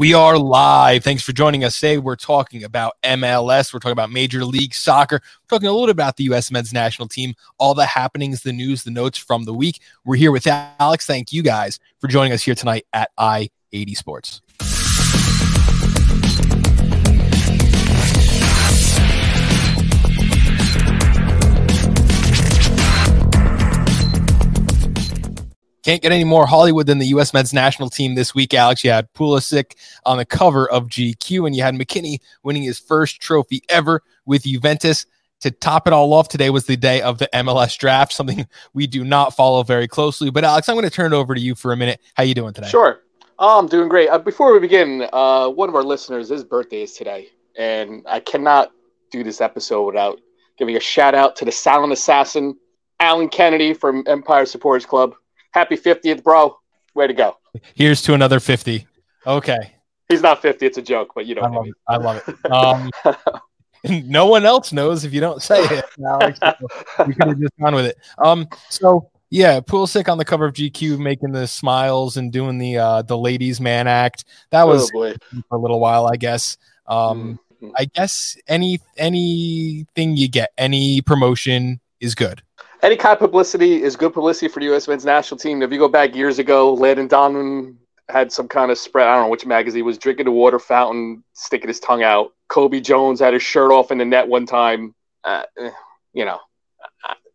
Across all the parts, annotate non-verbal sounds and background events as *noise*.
We are live. Thanks for joining us today. We're talking about MLS. We're talking about Major League Soccer. We're talking a little bit about the U.S. men's national team, all the happenings, the news, the notes from the week. We're here with Alex. Thank you guys for joining us here tonight at I 80 Sports. Can't get any more Hollywood than the U.S. men's national team this week, Alex. You had Pulisic on the cover of GQ, and you had McKennie winning his first trophy ever with Juventus. To top it all off, today was the day of the MLS draft, something we do not follow very closely. But Alex, I'm going to turn it over to you for a minute. How are you doing today? Sure. Oh, I'm doing great. Uh, before we begin, uh, one of our listeners, his birthday is today, and I cannot do this episode without giving a shout out to the silent assassin, Alan Kennedy from Empire Supporters Club. Happy 50th, bro. Way to go. Here's to another 50. Okay. He's not 50. It's a joke, but you know. I love it. I love it. Um, *laughs* no one else knows if you don't say it. *laughs* Alex. you could have just gone with it. Um, so yeah, Pulisic on the cover of GQ, making the smiles and doing the uh, the ladies' man act. That was oh for a little while, I guess. Um, mm-hmm. I guess any anything you get, any promotion is good any kind of publicity is good publicity for the U.S. men's national team. If you go back years ago, Landon Donovan had some kind of spread. I don't know which magazine was drinking the water fountain, sticking his tongue out. Cobi Jones had his shirt off in the net one time. Uh, eh, you know,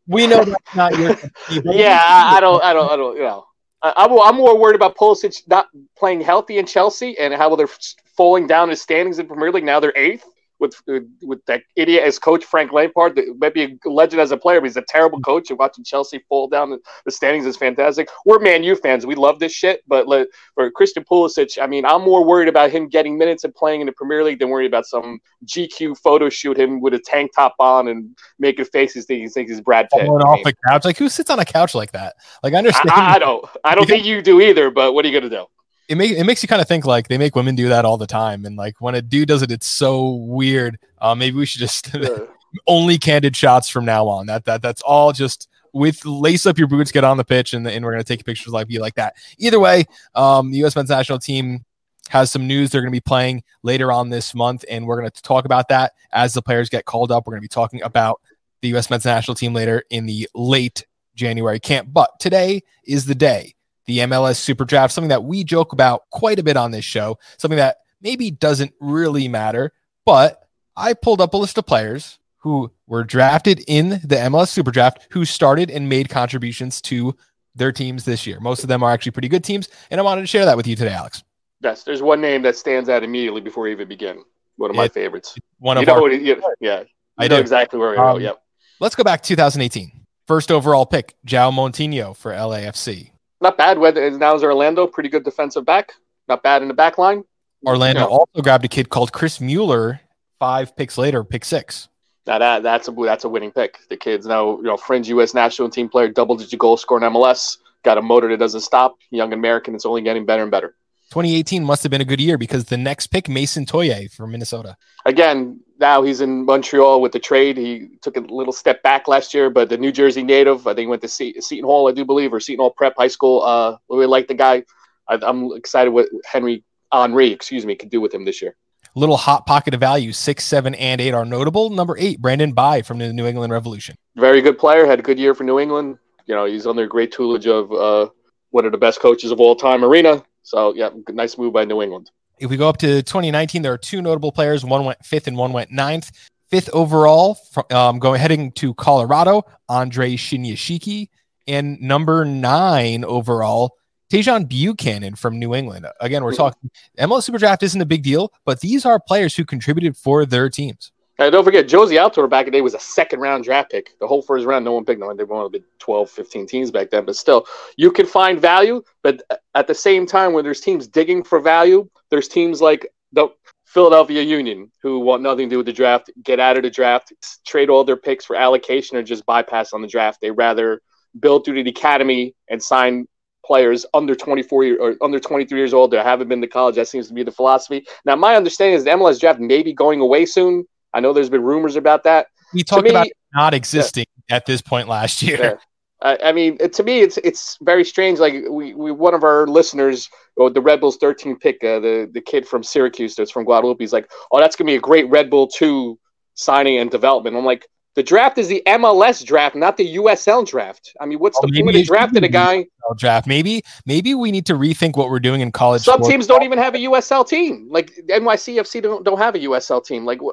we know that's not your. *laughs* yeah, I, I, don't. I don't. I don't. You know, I, I'm more worried about Pulisic not playing healthy in Chelsea and how well they're falling down in standings in Premier League. Now they're eighth with with that idiot as coach Frank Lampard. maybe a legend as a player, but he's a terrible mm-hmm. coach. And watching Chelsea fall down the, standings is fantastic. We're Man U fans. We love this shit. But let, for Christian Pulisic, I mean, I'm more worried about him getting minutes and playing in the Premier League than worried about some GQ photo shoot him with a tank top on and making faces thinking he thinks he's Brad Pitt. Falling off the couch. Like who sits on a couch like that? Like I understand. I, I don't. I don't think you do either. But what are you gonna do? It makes it makes you kind of think like they make women do that all the time, and like when a dude does it, it's so weird. Uh, maybe we should just *laughs* only candid shots from now on. That that that's all just with lace up your boots, get on the pitch, and, and we're gonna take pictures like you like that. Either way, um, the U.S. men's national team has some news they're going to be playing later on this month, and we're going to talk about that as the players get called up. We're going to be talking about the U.S. men's national team later in the late January camp. But today is the day the MLS Super Draft, something that we joke about quite a bit on this show, something that maybe doesn't really matter. But I pulled up a list of players who were drafted in the MLS Super Draft who started and made contributions to their teams this year. Most of them are actually pretty good teams, and I wanted to share that with you today, Alex. Yes, there's one name that stands out immediately before we even begin. One of my favorites. One of you know our, it, yeah, I know do. exactly where we um, go. Yep. Let's go back to 2018. First overall pick, João Moutinho for LAFC not bad. Whether now is Orlando pretty good defensive back. Not bad in the back line. Orlando you know. also grabbed a kid called Chris Mueller five picks later, pick six. Now that that's a that's a winning pick. The kid's now you know fringe U.S. national team player, double digit goal scorer in MLS. Got a motor that doesn't stop. Young American. It's only getting better and better. 2018 must have been a good year because the next pick, Mason Toye from Minnesota. Again, now he's in Montreal with the trade. He took a little step back last year, but the New Jersey native, I think went to Seton Hall, I do believe, or Seton Hall Prep High School. Uh, really like the guy. I, am excited what Henry Henry, excuse me, could do with him this year. Little hot pocket of value, six, seven, and eight are notable. Number eight, Brandon Bye from the New England Revolution. Very good player, had a good year for New England. You know, he's under great tutelage of uh, one of the best coaches of all time, Arena. So, yeah, nice move by New England. If we go up to 2019, there are two notable players. One went fifth and one went ninth. Fifth overall, um, going heading to Colorado, Andre Shinyashiki. And number nine overall, Tajon Buchanan from New England. Again, we're talking MLS Super Draft isn't a big deal, but these are players who contributed for their teams. And don't forget, Jozy Altidore back in the day was a second round draft pick. The whole first round, no one picked him. They were only 12, 15 teams back then. But still, you can find value. But at the same time, when there's teams digging for value, there's teams like the Philadelphia Union who want nothing to do with the draft, get out of the draft, trade all their picks for allocation or just bypass on the draft. They rather build through the academy and sign players under 24 year, or under 23 years old that haven't been to college. That seems to be the philosophy. Now, my understanding is the MLS draft may be going away soon. I know there's been rumors about that. We talked me, about not existing yeah. at this point last year. Yeah. I, I, mean, to me, it's it's very strange. Like we, we one of our listeners, or the Red Bulls 13 pick, uh, the the kid from Syracuse that's from Guadalupe, he's like, oh, that's gonna be a great Red Bull two signing and development. I'm like, the draft is the MLS draft, not the USL draft. I mean, what's the point of drafting a guy? Draft. Maybe, maybe we need to rethink what we're doing in college. Some sports. teams don't even have a USL team. Like NYCFC don't, don't have a USL team. Like, uh,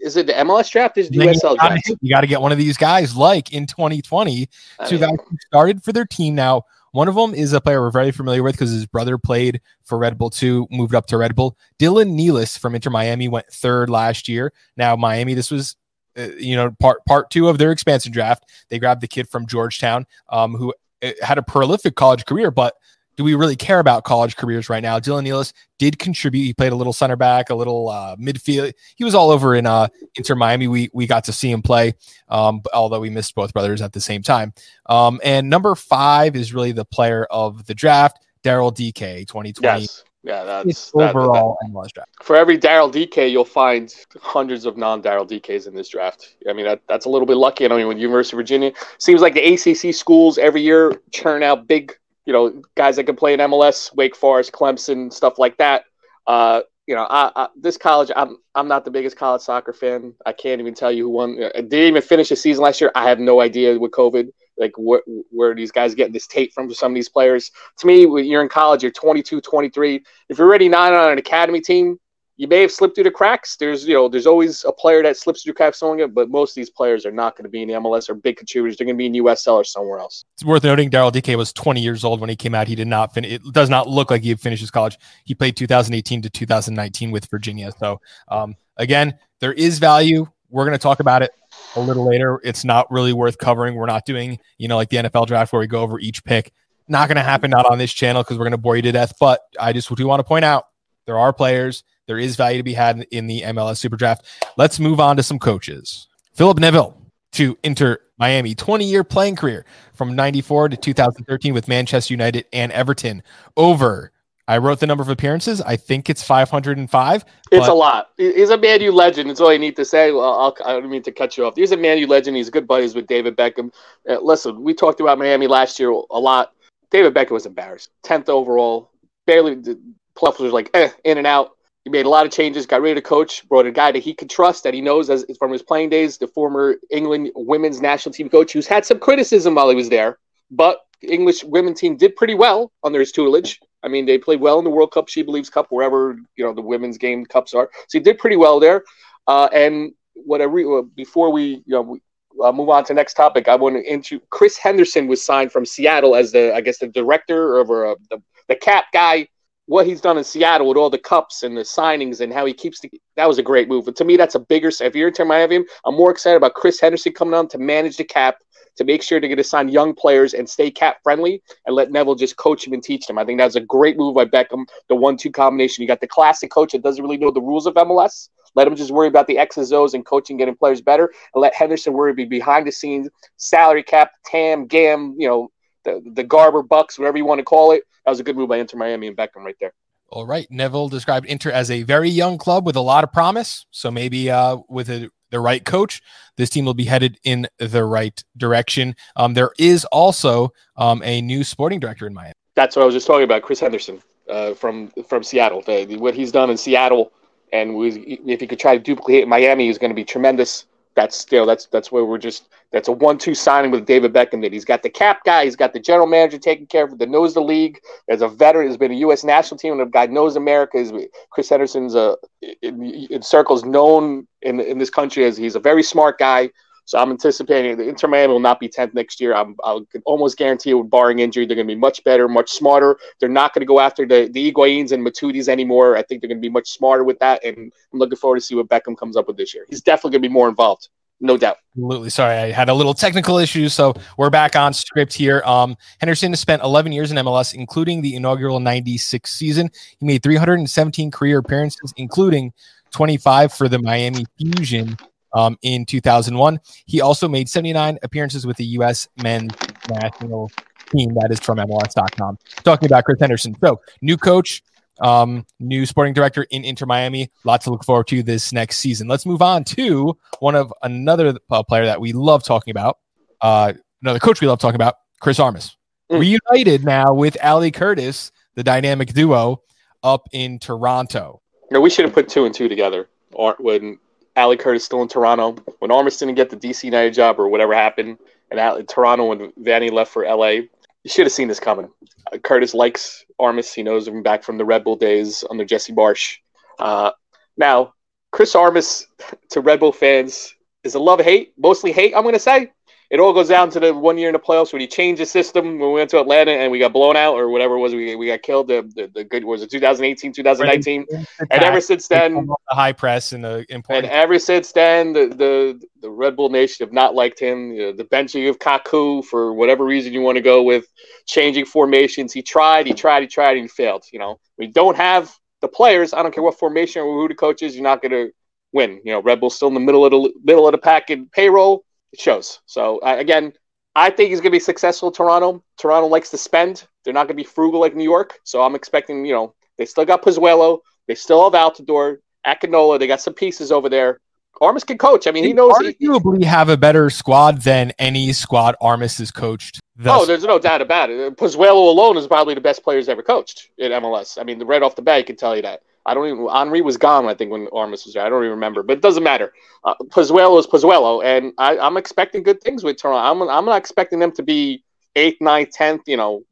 is it the MLS draft? Is the USL draft? You got to get one of these guys, like in 2020, two guys who started for their team now. One of them is a player we're very familiar with because his brother played for Red Bull 2, moved up to Red Bull. Dylan Nealis from Inter Miami went third last year. Now, Miami, this was uh, you know, part part two of their expansion draft. They grabbed the kid from Georgetown, um, who uh, had a prolific college career, but do we really care about college careers right now? Dylan Nealis did contribute. He played a little center back, a little uh, midfield. He was all over in uh, Inter Miami. We we got to see him play, um, although we missed both brothers at the same time. Um, and number five is really the player of the draft, Daryl Dike, 2020. Yes. Yeah, that's overall that, that, draft. For every Daryl Dike, you'll find hundreds of non-Daryl Dikes in this draft. I mean, that, that's a little bit lucky. I mean, with University of Virginia, seems like the ACC schools every year churn out big, you know, guys that can play in MLS, Wake Forest, Clemson, stuff like that. Uh, you know, I, I, this college, I'm I'm not the biggest college soccer fan. I can't even tell you who won. I didn't even finish the season last year. I have no idea with COVID like where, these guys getting this tape from some of these players. To me, when you're in college, you're 22, 23. If you're already not on an academy team, you may have slipped through the cracks. There's you know there's always a player that slips through cracks on it, but most of these players are not going to be in the MLS or big contributors. They're going to be in USL or somewhere else. It's worth noting Daryl Dike was 20 years old when he came out. He did not finish. It does not look like he finished his college. He played 2018 to 2019 with Virginia. So um, again, there is value. We're going to talk about it a little later. It's not really worth covering. We're not doing, you know, like the NFL draft where we go over each pick. Not going to happen, not on this channel because we're going to bore you to death. But I just do want to point out there are players, there is value to be had in the MLS Super Draft. Let's move on to some coaches. Philip Neville to Inter Miami, 20 year playing career from 94 to 2013 with Manchester United and Everton over I wrote the number of appearances. I think it's 505. It's a lot. He's a Man U legend. It's all I need to say. Well, I'll, I do not mean to cut you off. He's a Man U legend. He's good buddies with David Beckham. Uh, listen, we talked about Miami last year a lot. David Beckham was embarrassed. 10th overall. Barely, the playoffs was like eh, in and out. He made a lot of changes, got rid of the coach, brought a guy that he could trust, that he knows as from his playing days, the former England women's national team coach, who's had some criticism while he was there. But English women team did pretty well under his tutelage. I mean, they played well in the World Cup, She Believes Cup, wherever you know the women's game cups are. So he did pretty well there. Uh, and what I re- uh, before we you know we, uh, move on to next topic, I want to into Chris Henderson was signed from Seattle as the I guess the director or uh, the the cap guy. What he's done in Seattle with all the cups and the signings and how he keeps the that was a great move. But to me, that's a bigger. If you're into Miami, I'm more excited about Chris Henderson coming on to manage the cap to make sure to get to sign young players and stay cap friendly and let Neville just coach him and teach them. I think that's a great move by Beckham, the one two combination. You got the classic coach that doesn't really know the rules of MLS. Let him just worry about the X's and O's and coaching, getting players better, and let Henderson worry be behind the scenes, salary cap, TAM, GAM, you know, the, the Garber Bucks, whatever you want to call it. That was a good move by Inter Miami and Beckham right there. All right. Neville described Inter as a very young club with a lot of promise. So maybe uh, with a the right coach, this team will be headed in the right direction. Um, there is also um, a new sporting director in Miami. That's what I was just talking about, Chris Henderson uh, from from Seattle. The, what he's done in Seattle, and was, if he could try to duplicate Miami, is going to be tremendous that's still that's that's where we're just that's a one-two signing with David Beckham. That he's got the cap guy, he's got the general manager taking care of that knows the league. As a veteran, has been a U.S. national team, and a guy knows America. Is Chris Henderson's a in, in circles known in in this country as he's a very smart guy. So I'm anticipating the Inter Miami will not be 10th next year. I'm, I can almost guarantee it, barring injury, they're going to be much better, much smarter. They're not going to go after the, the Higuains and Matuidis anymore. I think they're going to be much smarter with that. And I'm looking forward to see what Beckham comes up with this year. He's definitely going to be more involved no doubt. Absolutely. Sorry, I had a little technical issue, so we're back on script here. Um, Henderson has spent 11 years in MLS, including the inaugural 96 season. He made 317 career appearances, including 25 for the Miami Fusion um, in 2001. He also made 79 appearances with the U.S. men's national team. That is from MLS.com. Talking about Chris Henderson. So, new coach, um, new sporting director in Inter Miami. Lots to look forward to this next season. Let's move on to one of another uh, player that we love talking about. Uh, another coach we love talking about, Chris Armas. Mm. Reunited now with Ali Curtis, the dynamic duo up in Toronto. No, we should have put two and two together when Ali Curtis still in Toronto, when Armas didn't get the DC United job or whatever happened, and Toronto when Vanney left for LA. You should have seen this coming. Uh, Curtis likes Armas. He knows him back from the Red Bull days under Jesse Marsch. Uh, now, Chris Armas *laughs* to Red Bull fans is a love hate, mostly hate. I'm going to say it all goes down to the one year in the playoffs when he changed the system when we went to Atlanta and we got blown out or whatever it was. We, we got killed. The, the, the good was it 2018, 2019, and ever since then, the high press and the important. And ever since then, the, the the Red Bull Nation have not liked him. You know, the benching of Kaku for whatever reason you want to go with, changing formations. He tried, he tried, he tried, and he failed. You know, we don't have the players. I don't care what formation or who the coach is. You're not going to win. You know, Red Bull's still in the middle of the middle of the pack in payroll it shows. So uh, again, I think he's going to be successful in Toronto. Toronto likes to spend. They're not going to be frugal like New York. So I'm expecting, you know, they still got Pozuelo. They still have Altidore, Akinola. They got some pieces over there. Armas can coach. I mean, he knows. Arguably, he, have a better squad than any squad Armas has coached. oh, there's no doubt about it. Pozuelo alone is probably the best players ever coached in MLS. I mean, right off the bat, I can tell you that. I don't even. Henry was gone, I think, when Armas was there. I don't even remember, but it doesn't matter. Uh, Pozuelo is Pozuelo, and I, am expecting good things with Toronto. I'm, I'm not expecting them to be eighth, ninth, tenth. You know,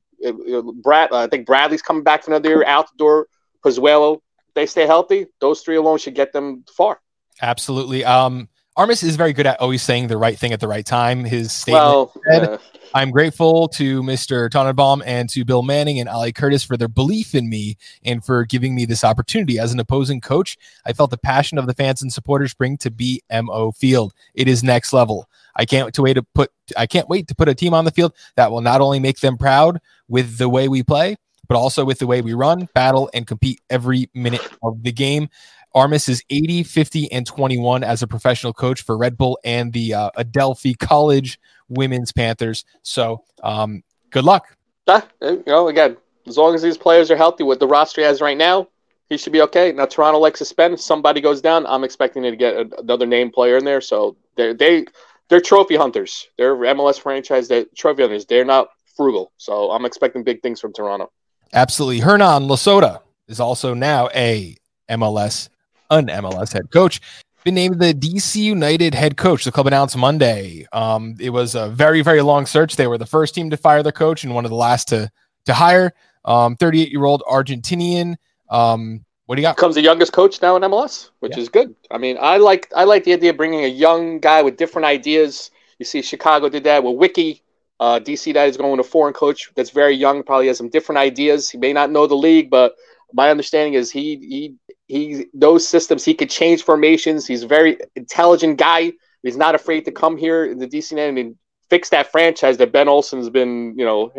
Brad. Uh, I think Bradley's coming back for another year. Out the door, Pozuelo. They stay healthy. Those three alone should get them far. Absolutely. Um, Armas is very good at always saying the right thing at the right time. His statement well, said, I'm grateful to Mr. Tanenbaum and to Bill Manning and Ali Curtis for their belief in me and for giving me this opportunity. As an opposing coach, I felt the passion of the fans and supporters bring to BMO Field. It is next level. I can't wait to put I can't wait to put a team on the field that will not only make them proud with the way we play, but also with the way we run, battle, and compete every minute of the game. Armas is 80, 50, and 21 as a professional coach for Red Bull and the uh, Adelphi College Women's Panthers. So, um, good luck. Uh, you know, again, as long as these players are healthy with the roster he has right now, he should be okay. Now, Toronto likes to spend. If somebody goes down, I'm expecting to get another name player in there. So they're they they're trophy hunters. They're MLS franchise. They're trophy hunters. They're not frugal. So I'm expecting big things from Toronto. Absolutely. Hernan Losada is also now a MLS an MLS head coach, been named the DC United head coach. The club announced Monday. Um, it was a very, very long search. They were the first team to fire their coach and one of the last to to hire. 38 um, year old Argentinian. Um, what do you got? Comes the youngest coach now in MLS, which yeah. is good. I mean, I like I like the idea of bringing a young guy with different ideas. You see, Chicago did that with Wicky. Uh, DC that is going with a foreign coach that's very young, probably has some different ideas. He may not know the league, but my understanding is he he he those systems he could change formations. He's a very intelligent guy. He's not afraid to come here in the DC and fix that franchise that Ben Olsen's been you know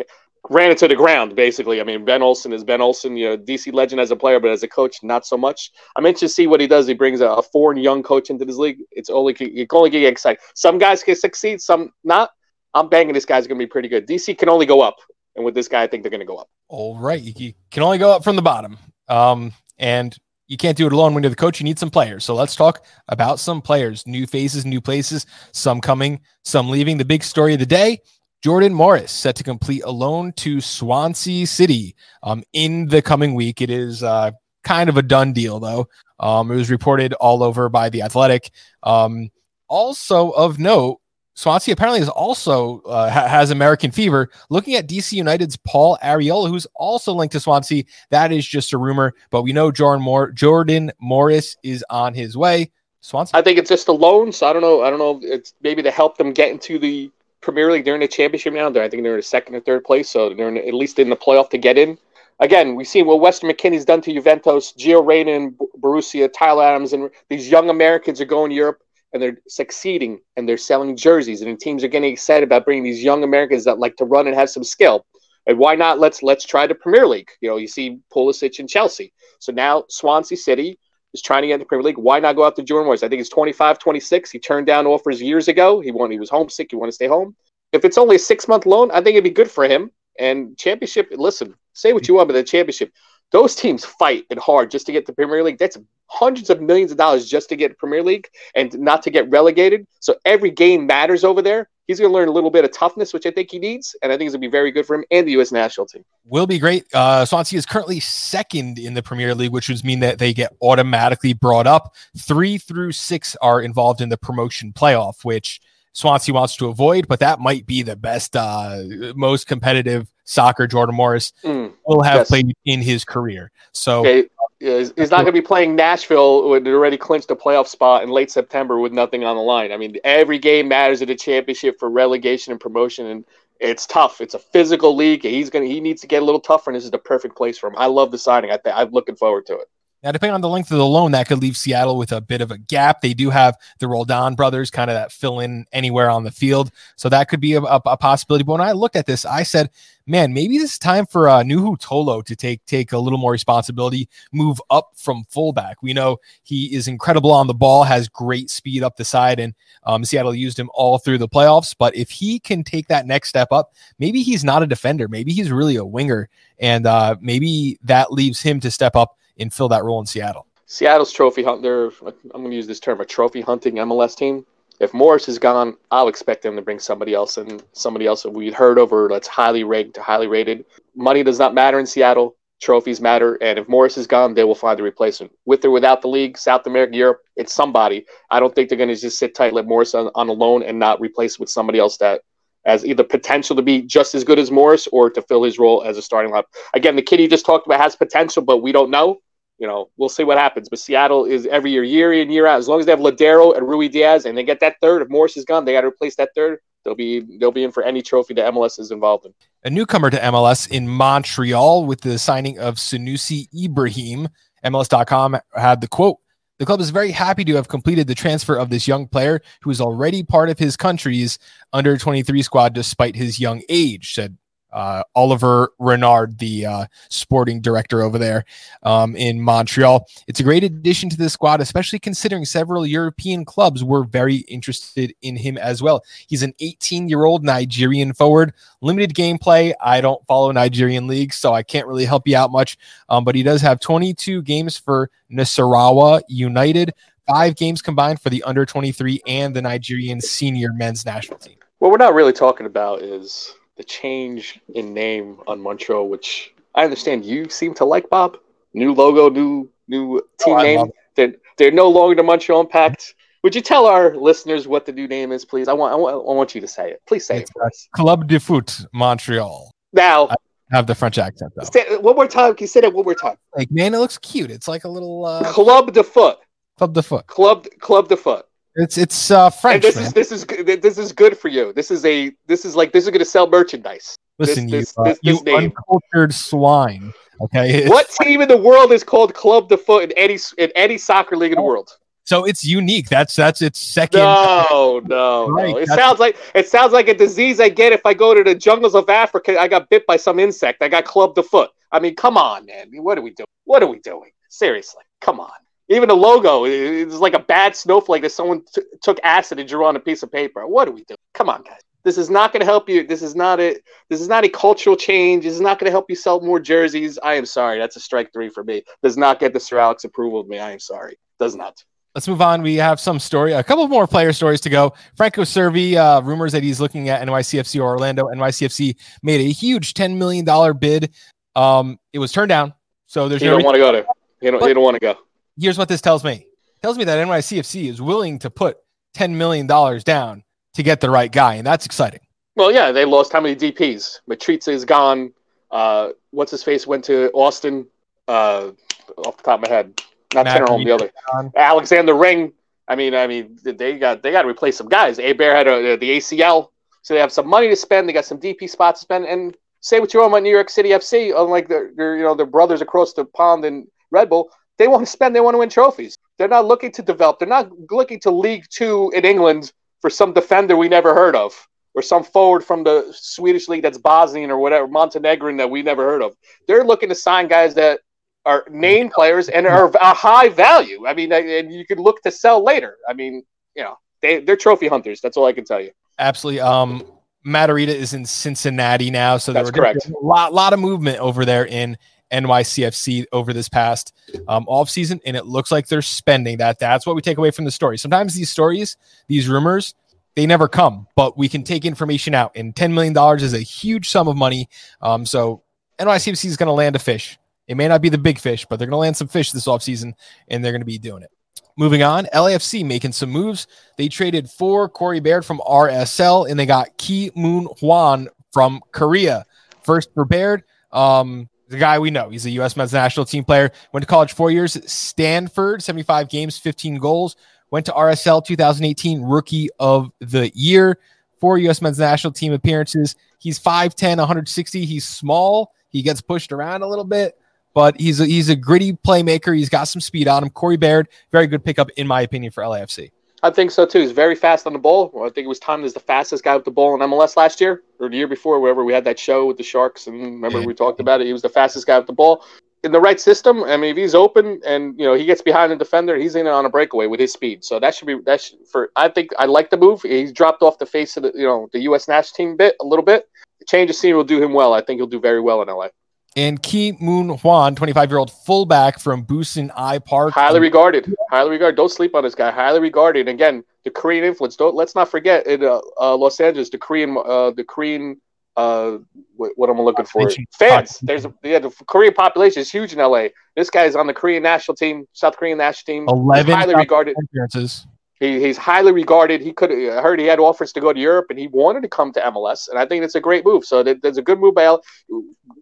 ran it to the ground basically. I mean Ben Olsen is Ben Olsen, you know DC legend as a player, but as a coach not so much. I'm interested to see what he does. He brings a, a foreign young coach into this league. It's only you can only get excited. Some guys can succeed, some not. I'm banging this guy's going to be pretty good. DC can only go up. And with this guy, I think they're going to go up. All right. You can only go up from the bottom. Um, and you can't do it alone when you're the coach. You need some players. So let's talk about some players, new faces, new places, some coming, some leaving. The big story of the day Jordan Morris set to complete a loan to Swansea City um, in the coming week. It is uh, kind of a done deal, though. Um, it was reported all over by The Athletic. Um, also of note, Swansea apparently is also uh, ha- has American fever. Looking at DC United's Paul Arriola, who's also linked to Swansea, that is just a rumor, but we know Jordan Jordan Morris is on his way. Swansea. I think it's just a loan, so I don't know. I don't know. It's maybe to help them get into the Premier League. In the championship now. They're, I think they're in second or third place, so they're in, at least in the playoff to get in. Again, we've seen what Weston McKennie's done to Juventus, Gio Reyna and Borussia, Tyler Adams, and these young Americans are going to Europe and they're succeeding and they're selling jerseys and teams are getting excited about bringing these young Americans that like to run and have some skill. And why not? Let's let's try the Premier League. You know, you see Pulisic in Chelsea. So now Swansea City is trying to get in the Premier League. Why not go after Jordan Morris? I think he's 25, 26. He turned down offers years ago. He wanted, he was homesick. He wanted to stay home. If it's only a six month loan, I think it'd be good for him. And championship, listen, say what you want, but the championship, those teams fight and hard just to get the Premier League. That's hundreds of millions of dollars just to get Premier League and not to get relegated. So every game matters over there. He's going to learn a little bit of toughness, which I think he needs, and I think it's going to be very good for him and the U.S. national team. Will be great. Uh, Swansea is currently second in the Premier League, which would mean that they get automatically brought up. Three through six are involved in the promotion playoff, which Swansea wants to avoid, but that might be the best, uh, most competitive soccer Jordan Morris mm, will have yes. played in his career. So okay. he's not going to be playing Nashville with already clinched a playoff spot in late September with nothing on the line. I mean, every game matters at a championship for relegation and promotion, and it's tough. It's a physical league. He's gonna he needs to get a little tougher, and this is the perfect place for him. I love the signing. I th- I'm looking forward to it. Now, depending on the length of the loan, that could leave Seattle with a bit of a gap. They do have the Roldan brothers, kind of that fill in anywhere on the field, so that could be a, a, a, possibility. But when I looked at this, I said, "Man, maybe this is time for uh, Nouhou Tolo to take take a little more responsibility, move up from fullback. We know he is incredible on the ball, has great speed up the side, and um, Seattle used him all through the playoffs. But if he can take that next step up, maybe he's not a defender, maybe he's really a winger, and uh, maybe that leaves him to step up." And fill that role in Seattle. Seattle's trophy hunt. They're I'm going to use this term a trophy hunting MLS team. If Morris is gone, I'll expect them to bring somebody else and somebody else that we'd heard over that's highly ranked, highly rated. Money does not matter in Seattle. Trophies matter, and if Morris is gone, they will find a replacement. With or without the league, South America, Europe, it's somebody. I don't think they're going to just sit tight, let Morris on, on a loan, and not replace with somebody else that as either potential to be just as good as Morris or to fill his role as a starting lineup. Again, the kid you just talked about has potential, but we don't know you know, we'll see what happens. But Seattle is every year, year in, year out. As long as they have Lodeiro and Ruidíaz, and they get that third, if Morris is gone, they got to replace that third. They'll be they'll be in for any trophy that MLS is involved in. A newcomer to MLS in Montreal with the signing of Sunusi Ibrahim. MLS.com had the quote. The club is very happy to have completed the transfer of this young player who is already part of his country's under 23 squad despite his young age, said uh, Oliver Renard, the uh, sporting director over there um, in Montreal. It's a great addition to the squad, especially considering several European clubs were very interested in him as well. He's an 18 year old Nigerian forward, limited gameplay. I don't follow Nigerian leagues, so I can't really help you out much, um, but he does have 22 games for Nasarawa United, five games combined for the under 23 and the Nigerian senior men's national team. What we're not really talking about is the change in name on Montreal, which I understand you seem to like, Bob. New logo, new new team oh, name. They're, they're no longer the Montreal Impact. Would you tell our listeners what the new name is, please? I want I want, I want you to say it. Please say it's it. Club de Foot Montreal. Now I have the French accent though. Say, one more time. Can you say that one more time? Like man, it looks cute. It's like a little uh... Club de Foot. Club de Foot. Club Club de Foot. It's it's uh, French. And this man. is this is this is good for you. This is a this is like this is going to sell merchandise. Listen, this, you, this, uh, this, you uncultured swine. Okay. *laughs* what team in the world is called Club de Foot in any in any soccer league in the world? So it's unique. That's that's its second. No, *laughs* no, right. no. It that's... sounds like it sounds like a disease I get if I go to the jungles of Africa. I got bit by some insect. I got clubbed the foot. I mean, come on, man. What are we doing? What are we doing? Seriously, come on. Even the logo is like a bad snowflake that someone t- took acid and drew on a piece of paper. What do we do? Come on, guys. This is not going to help you. This is not a. This is not a cultural change. This is not going to help you sell more jerseys. I am sorry. That's a strike three for me. Does not get the Sir Alex approval of me. I am sorry. Does not. Let's move on. We have some story, a couple more player stories to go. Franco Cervi, uh, rumors that he's looking at NYCFC or Orlando. NYCFC made a huge $10 million bid. Um, it was turned down. So there's you no don't want to go there. You don't, you don't want to go here's what this tells me. It tells me that NYCFC is willing to put $10 million down to get the right guy, and that's exciting. Well, yeah, they lost how many DPs? Matarrita is gone. Uh, what's his face went to Austin. Uh, off the top of my head, not Matt Home, the other Alexander Ring. I mean, I mean, they got they got to replace some guys. A Bear had a, the ACL, so they have some money to spend. They got some DP spots to spend. And say what you want about New York City FC, unlike their, their you know their brothers across the pond in Red Bull, they want to spend. They want to win trophies. They're not looking to develop. They're not looking to League Two in England for some defender we never heard of, or some forward from the Swedish league that's Bosnian or whatever Montenegrin that we never heard of. They're looking to sign guys that are name players and are a high value. I mean, and you can look to sell later. I mean, you know, they they're trophy hunters. That's all I can tell you. Absolutely. Um, Matarrita is in Cincinnati now, so there were correct. a lot lot of movement over there in NYCFC over this past um, off season, and it looks like they're spending that. That's what we take away from the story. Sometimes these stories, these rumors, they never come, but we can take information out. And $10 million is a huge sum of money. Um, so NYCFC is going to land a fish. It may not be the big fish, but they're going to land some fish this offseason, and they're going to be doing it. Moving on, LAFC making some moves. They traded for Corey Baird from RSL, and they got Kim Moon Hwan from Korea. First for Baird, um, the guy we know. He's a U.S. men's national team player. Went to college four years Stanford, 75 games, 15 goals. Went to RSL 2018 Rookie of the Year. Four U.S. men's national team appearances. He's 5'10, 160. He's small. He gets pushed around a little bit, but he's a, he's a gritty playmaker. He's got some speed on him. Corey Baird, very good pickup, in my opinion, for LAFC. I think so too. He's very fast on the ball. I think it was timed as the fastest guy with the ball in MLS last year or the year before, wherever we had that show with the Sharks. And remember, yeah. we talked about it. He was the fastest guy with the ball in the right system. I mean, if he's open and you know he gets behind the defender, he's in on a breakaway with his speed. So that should be that should, for. I think I like the move. He's dropped off the face of the you know the U.S. national team bit a little bit. change of scene will do him well. I think he'll do very well in LA and Kim Moon Hwan, 25 year old fullback from Busan I Park. Highly regarded. Highly regarded. Don't sleep on this guy. Highly regarded. Again, the Korean influence. Don't let's not forget in uh, uh, Los Angeles, the Korean, uh, the Korean, uh, what, what am I looking for? Fans. There's a, yeah, the Korean population is huge in LA. This guy is on the Korean national team, South Korean national team. 11 highly regarded appearances. He, he's highly regarded. He could I heard he had offers to go to Europe, and he wanted to come to MLS, and I think it's a great move. So there's a good move by L,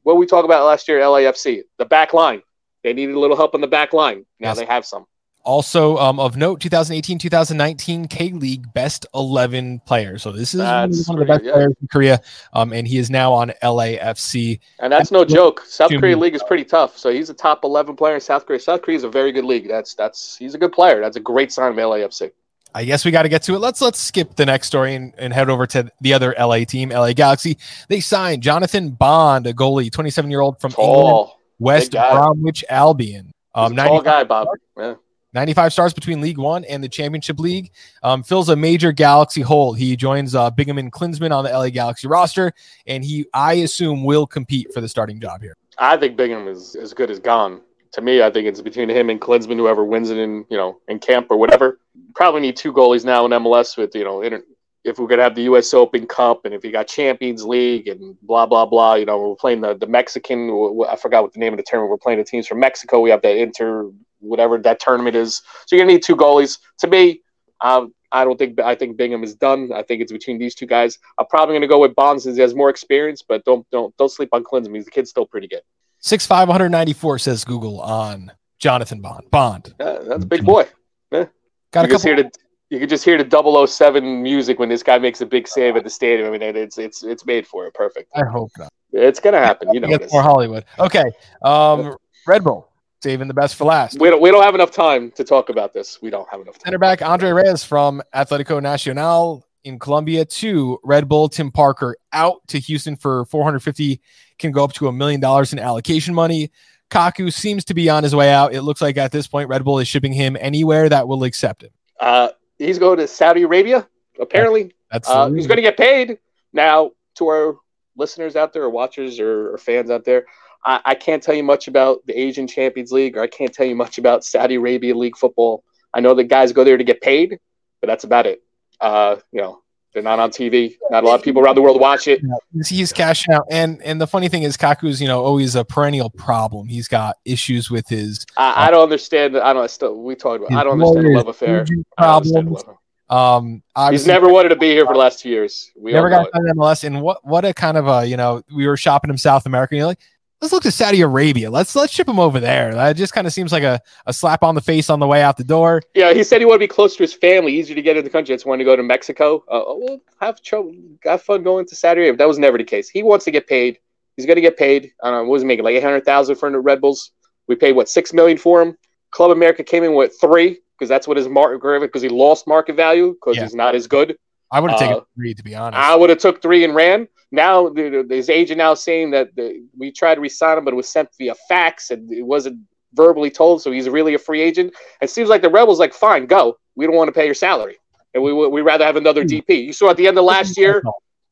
what we talked about last year, LAFC, the back line. They needed a little help in the back line. Now yes. they have some. Also, um, of note, 2018 2019 K League best 11 players. So this is that's one of the best yeah. players in Korea, um, and he is now on LAFC. And that's no joke. South Korea League is pretty tough. So he's a top 11 player in South Korea. South Korea is a very good league. That's that's he's a good player. That's a great sign of LAFC. I guess we got to get to it. Let's let's skip the next story and, and head over to the other LA team, LA Galaxy. They signed Jonathan Bond, a goalie, 27 year old from tall, England, West Bromwich Albion. Um, tall guy, Bob. Yeah. 95 stars between League One and the Championship League. Um, fills a major Galaxy hole. He joins uh, Bingham and Klinsmann on the LA Galaxy roster, and he, I assume, will compete for the starting job here. I think Bingham is as good as gone to me, I think it's between him and Klinsmann, whoever wins it in you know in camp or whatever. Probably need two goalies now in MLS with you know inter- if we're gonna have the U.S. Open Cup and if you got Champions League and blah blah blah. You know we're playing the the Mexican. I forgot what the name of the tournament. We're playing the teams from Mexico. We have that inter whatever that tournament is. So you're gonna need two goalies. To me, um, I don't think I think Bingham is done. I think it's between these two guys. I'm probably going to go with Bonds since he has more experience, but don't don't don't sleep on Klinsmann. The kid's still pretty good. Six five, 194 says Google on Jonathan Bond. Bond. Yeah, that's a big boy. Yeah. Got you a couple. You can just hear the 007 music when this guy makes a big save at the stadium. I mean, it's it's it's made for it. Perfect. I hope not. It's gonna happen. You know, it's more Hollywood. Okay. Um, Red Bull saving the best for last. We don't we don't have enough time to talk about this. We don't have enough time. Center back Andre Reyes from Atletico Nacional in Colombia to Red Bull. Tim Parker out to Houston for 450 can go up to a million dollars in allocation money. Kaku seems to be on his way out. It looks like at this point, Red Bull is shipping him anywhere that will accept him. Uh, he's going to Saudi Arabia, apparently. That's uh, he's going to get paid. Now, to our listeners out there, or watchers, or, or fans out there, I, I, can't tell you much about the Asian Champions League, or I can't tell you much about Saudi Arabia League football. I know the guys go there to get paid, but that's about it. Uh, you know, they're not on TV. Not a lot of people around the world watch it. He's cashing out, and and the funny thing is, Kaku's you know always a perennial problem. He's got issues with his. I, I don't understand. I don't. Still, we talked about. I don't understand the love affair. Problems. Um, he's never wanted to be here for the last two years. We never got MLS, and what what a kind of a you know we were shopping him South America. And you're like, let's look to Saudi Arabia. Let's let's ship him over there. That just kind of seems like a, a slap on the face on the way out the door. Yeah, he said he wanted to be close to his family, easier to get into the country. That's wanted to go to Mexico. Uh, oh, well, have trouble, have fun going to Saudi Arabia. That was never the case. He wants to get paid. He's going to get paid. I don't know. What was he making? Like eight hundred thousand for the Red Bulls. We paid what six million for him. Club America came in with three because that's what his market because he lost market value because yeah. he's not as good. I would have taken uh, three to be honest. I would have took three and ran. Now his agent now saying that the, we tried to resign him, but it was sent via fax and it wasn't verbally told, so he's really a free agent. It seems like the Rebels like, fine, go. We don't want to pay your salary, and we we rather have another hmm. DP. You saw at the end of last year.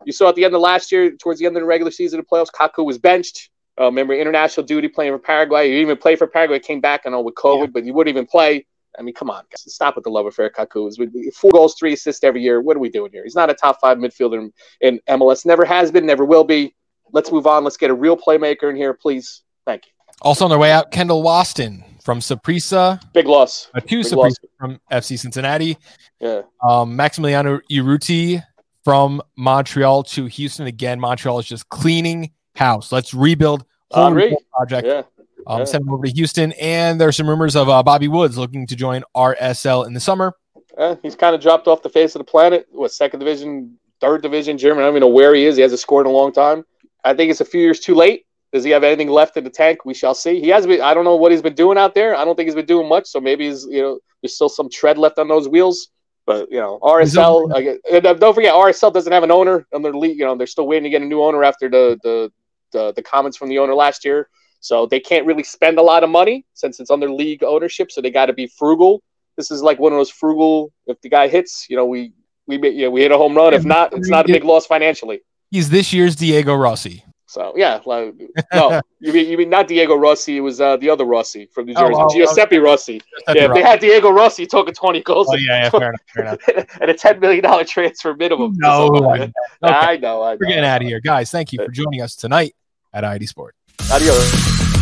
You saw at the end of last year, towards the end of the regular season of playoffs, Kaku was benched. Uh, remember international duty playing for Paraguay. You even played for Paraguay, came back, I know with COVID, yeah. but you wouldn't even play. I mean, come on, guys. stop with the love affair, Kaku. Four goals, three assists every year. What are we doing here? He's not a top five midfielder in, MLS. Never has been, never will be. Let's move on. Let's get a real playmaker in here, please. Thank you. Also on their way out, Kendall Waston from Saprissa. Big loss. A two Saprissa from FC Cincinnati. Yeah. Um, Maximiliano Urruti from Montreal to Houston. Again, Montreal is just cleaning house. Let's rebuild whole project. Yeah. Um, yeah. Send him over to Houston. And there's some rumors of uh, Bobby Woods looking to join RSL in the summer. Yeah, he's kind of dropped off the face of the planet. What second division, third division, German? I don't even know where he is. He hasn't scored in a long time. I think it's a few years too late. Does he have anything left in the tank? We shall see. He has been. I don't know what he's been doing out there. I don't think he's been doing much. So maybe he's you know there's still some tread left on those wheels. But you know RSL. Uh, don't forget RSL doesn't have an owner And their league. You know they're still waiting to get a new owner after the the the, the comments from the owner last year. So they can't really spend a lot of money since it's under league ownership. So they got to be frugal. This is like one of those frugal. If the guy hits, you know, we we you know, we hit a home run. If not, it's not a big loss financially. He's this year's Diego Rossi. So yeah, like, no, *laughs* you mean you mean not Diego Rossi? It was uh, the other Rossi from New oh, Jersey, oh, oh, Giuseppe Rossi. Giuseppe yeah, Rossi. they had Diego Rossi talking twenty goals. Oh, yeah, yeah, fair enough, fair enough. *laughs* and a ten million dollar transfer minimum. No, I, okay. I know. I know. We're getting out of here, guys. Thank you for joining us tonight at ID Sport. adiós.